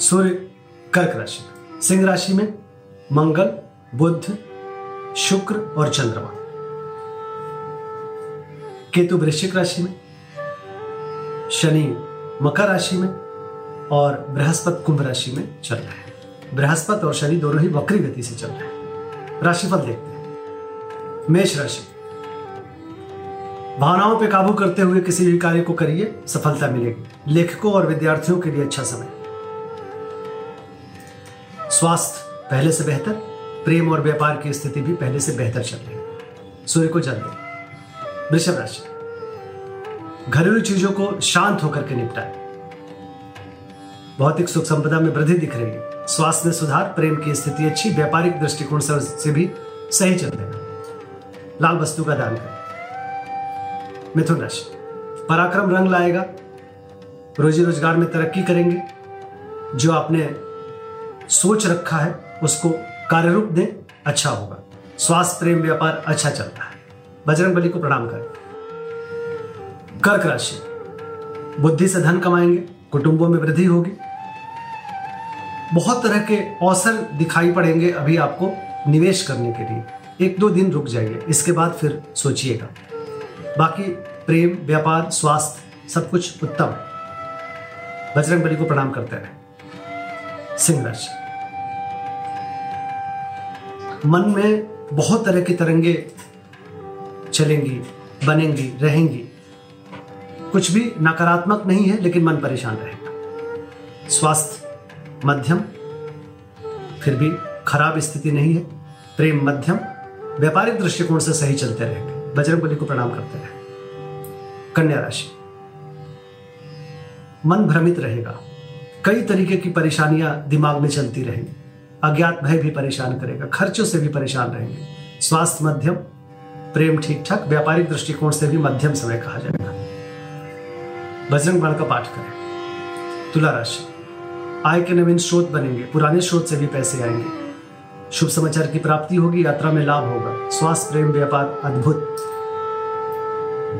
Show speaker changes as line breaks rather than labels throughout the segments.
सूर्य, कर्क राशि में। सिंह राशि में मंगल, बुध, शुक्र और चंद्रमा। केतु वृश्चिक राशि में, शनि मकर राशि में और बृहस्पति कुंभ राशि में चल रहा है। बृहस्पति और शनि दोनों ही वक्री गति से चल रहे हैं। राशिफल देखते हैं। मेष राशि। भावनाओं पर काबू करते हुए किसी भी कार्य को करिए, सफलता मिलेगी। लेखकों और विद्यार्थियों के लिए अच्छा समय। स्वास्थ्य पहले से बेहतर, प्रेम और व्यापार की स्थिति भी पहले से बेहतर चल रही है। सूर्य को जल दे। वृषभ राशि। घरेलू चीज़ों को शांत होकर के निपटाए। भौतिक सुख संपदा में वृद्धि दिख रही है। स्वास्थ्य में सुधार, प्रेम की स्थिति अच्छी, व्यापारिक दृष्टिकोण से भी सही चल रहे लाल वस्तु का दान करें। मिथुन राशि। पराक्रम रंग लाएगा। रोजी रोज़गार में तरक्की करेंगे। जो आपने सोच रखा है, उसको कार्य रूप दें अच्छा होगा। स्वास्थ्य, प्रेम, व्यापार अच्छा चलता है। बजरंग बली को प्रणाम करें। कर्क राशि। बुद्धि से धन कमाएँगे, कुटुंबों में वृद्धि होगी। बहुत तरह के अवसर दिखाई पड़ेंगे अभी आपको निवेश करने के लिए। एक दो दिन रुक जाइए, इसके बाद फिर सोचिएगा। बाकी प्रेम, व्यापार, स्वास्थ्य, सब कुछ उत्तम। बजरंग बली को प्रणाम करते रहे। सिंह राशि। मन में बहुत तरह की तरंगे चलेंगी, बनेंगी, रहेंगी। कुछ भी नकारात्मक नहीं है, लेकिन मन परेशान रहेगा। स्वास्थ्य मध्यम, फिर भी खराब स्थिति नहीं है। प्रेम मध्यम, व्यापारिक दृष्टिकोण से सही चलते रहेंगे। बजरंग बली को प्रणाम करते रहे। कन्या राशि। मन भ्रमित रहेगा। कई तरीके की परेशानियाँ दिमाग में चलती रहेंगी। अज्ञात भय भी परेशान करेगा, खर्चों से भी परेशान रहेंगे। स्वास्थ्य मध्यम, प्रेम ठीक ठाक व्यापारिक दृष्टिकोण से भी मध्यम समय कहा जाएगा। बजरंग बाण का पाठ करें। तुला राशि। आय के नवीन स्रोत बनेंगे, पुराने स्रोत से भी पैसे आएँगे। शुभ समाचार की प्राप्ति होगी, यात्रा में लाभ होगा। स्वास्थ्य, प्रेम, व्यापार, अद्भुत।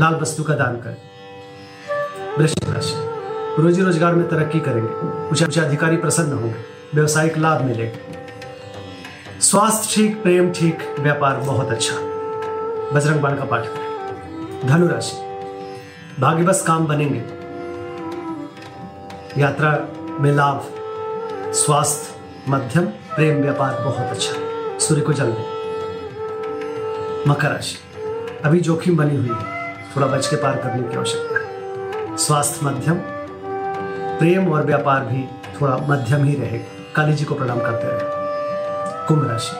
लाल वस्तु का दान करें। वृश्चिक राशि। रोजी रोज़गार में तरक्की करेंगे। उच्च अधिकारी प्रसन्न होंगे। व्यवसायिक लाभ मिलेगा स्वास्थ्य ठीक, प्रेम ठीक, व्यापार बहुत अच्छा। बजरंग बाण का पाठ करें। धनु राशि भाग्यवश काम बनेंगे। यात्रा में लाभ, स्वास्थ्य, मध्यम, प्रेम, व्यापार बहुत अच्छा। सूर्य को जल दें। मकर राशि। अभी जोखिम बनी हुई है। थोड़ा बच के पार करने की आवश्यकता है। स्वास्थ्य मध्यम, प्रेम और व्यापार भी थोड़ा मध्यम ही रहेगा। काली जी को प्रणाम करते रहे कुंभ राशि।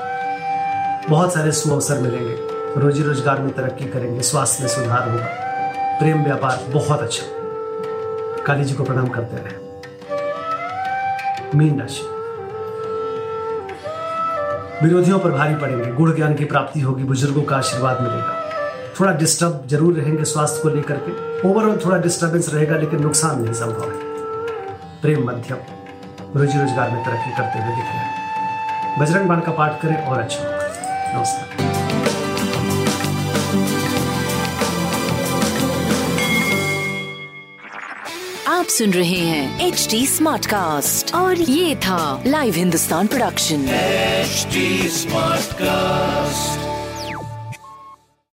बहुत सारे सुअवसर मिलेंगे। रोजी रोज़गार में तरक्की करेंगे, स्वास्थ्य में सुधार होगा। प्रेम व्यापार बहुत अच्छा। काली जी को प्रणाम करते रहे मीन राशि। विरोधियों पर भारी पड़ेंगे। गुण ज्ञान की प्राप्ति होगी, बुज़ुर्गों का आशीर्वाद मिलेगा। थोड़ा डिस्टर्ब ज़रूर रहेंगे स्वास्थ्य को लेकर के। ओवरऑल थोड़ा डिस्टर्बेंस रहेगा, लेकिन नुकसान नहीं संभव है। प्रेम मध्यम। रोजी रोज़गार में तरक्की करते हुए दिख रहे हैं। बजरंग बाण का पाठ करें और अच्छा होगा। नमस्कार।
आप सुन रहे हैं एच डी स्मार्ट कास्ट और ये था live Hindustan production
H smart Smartcast.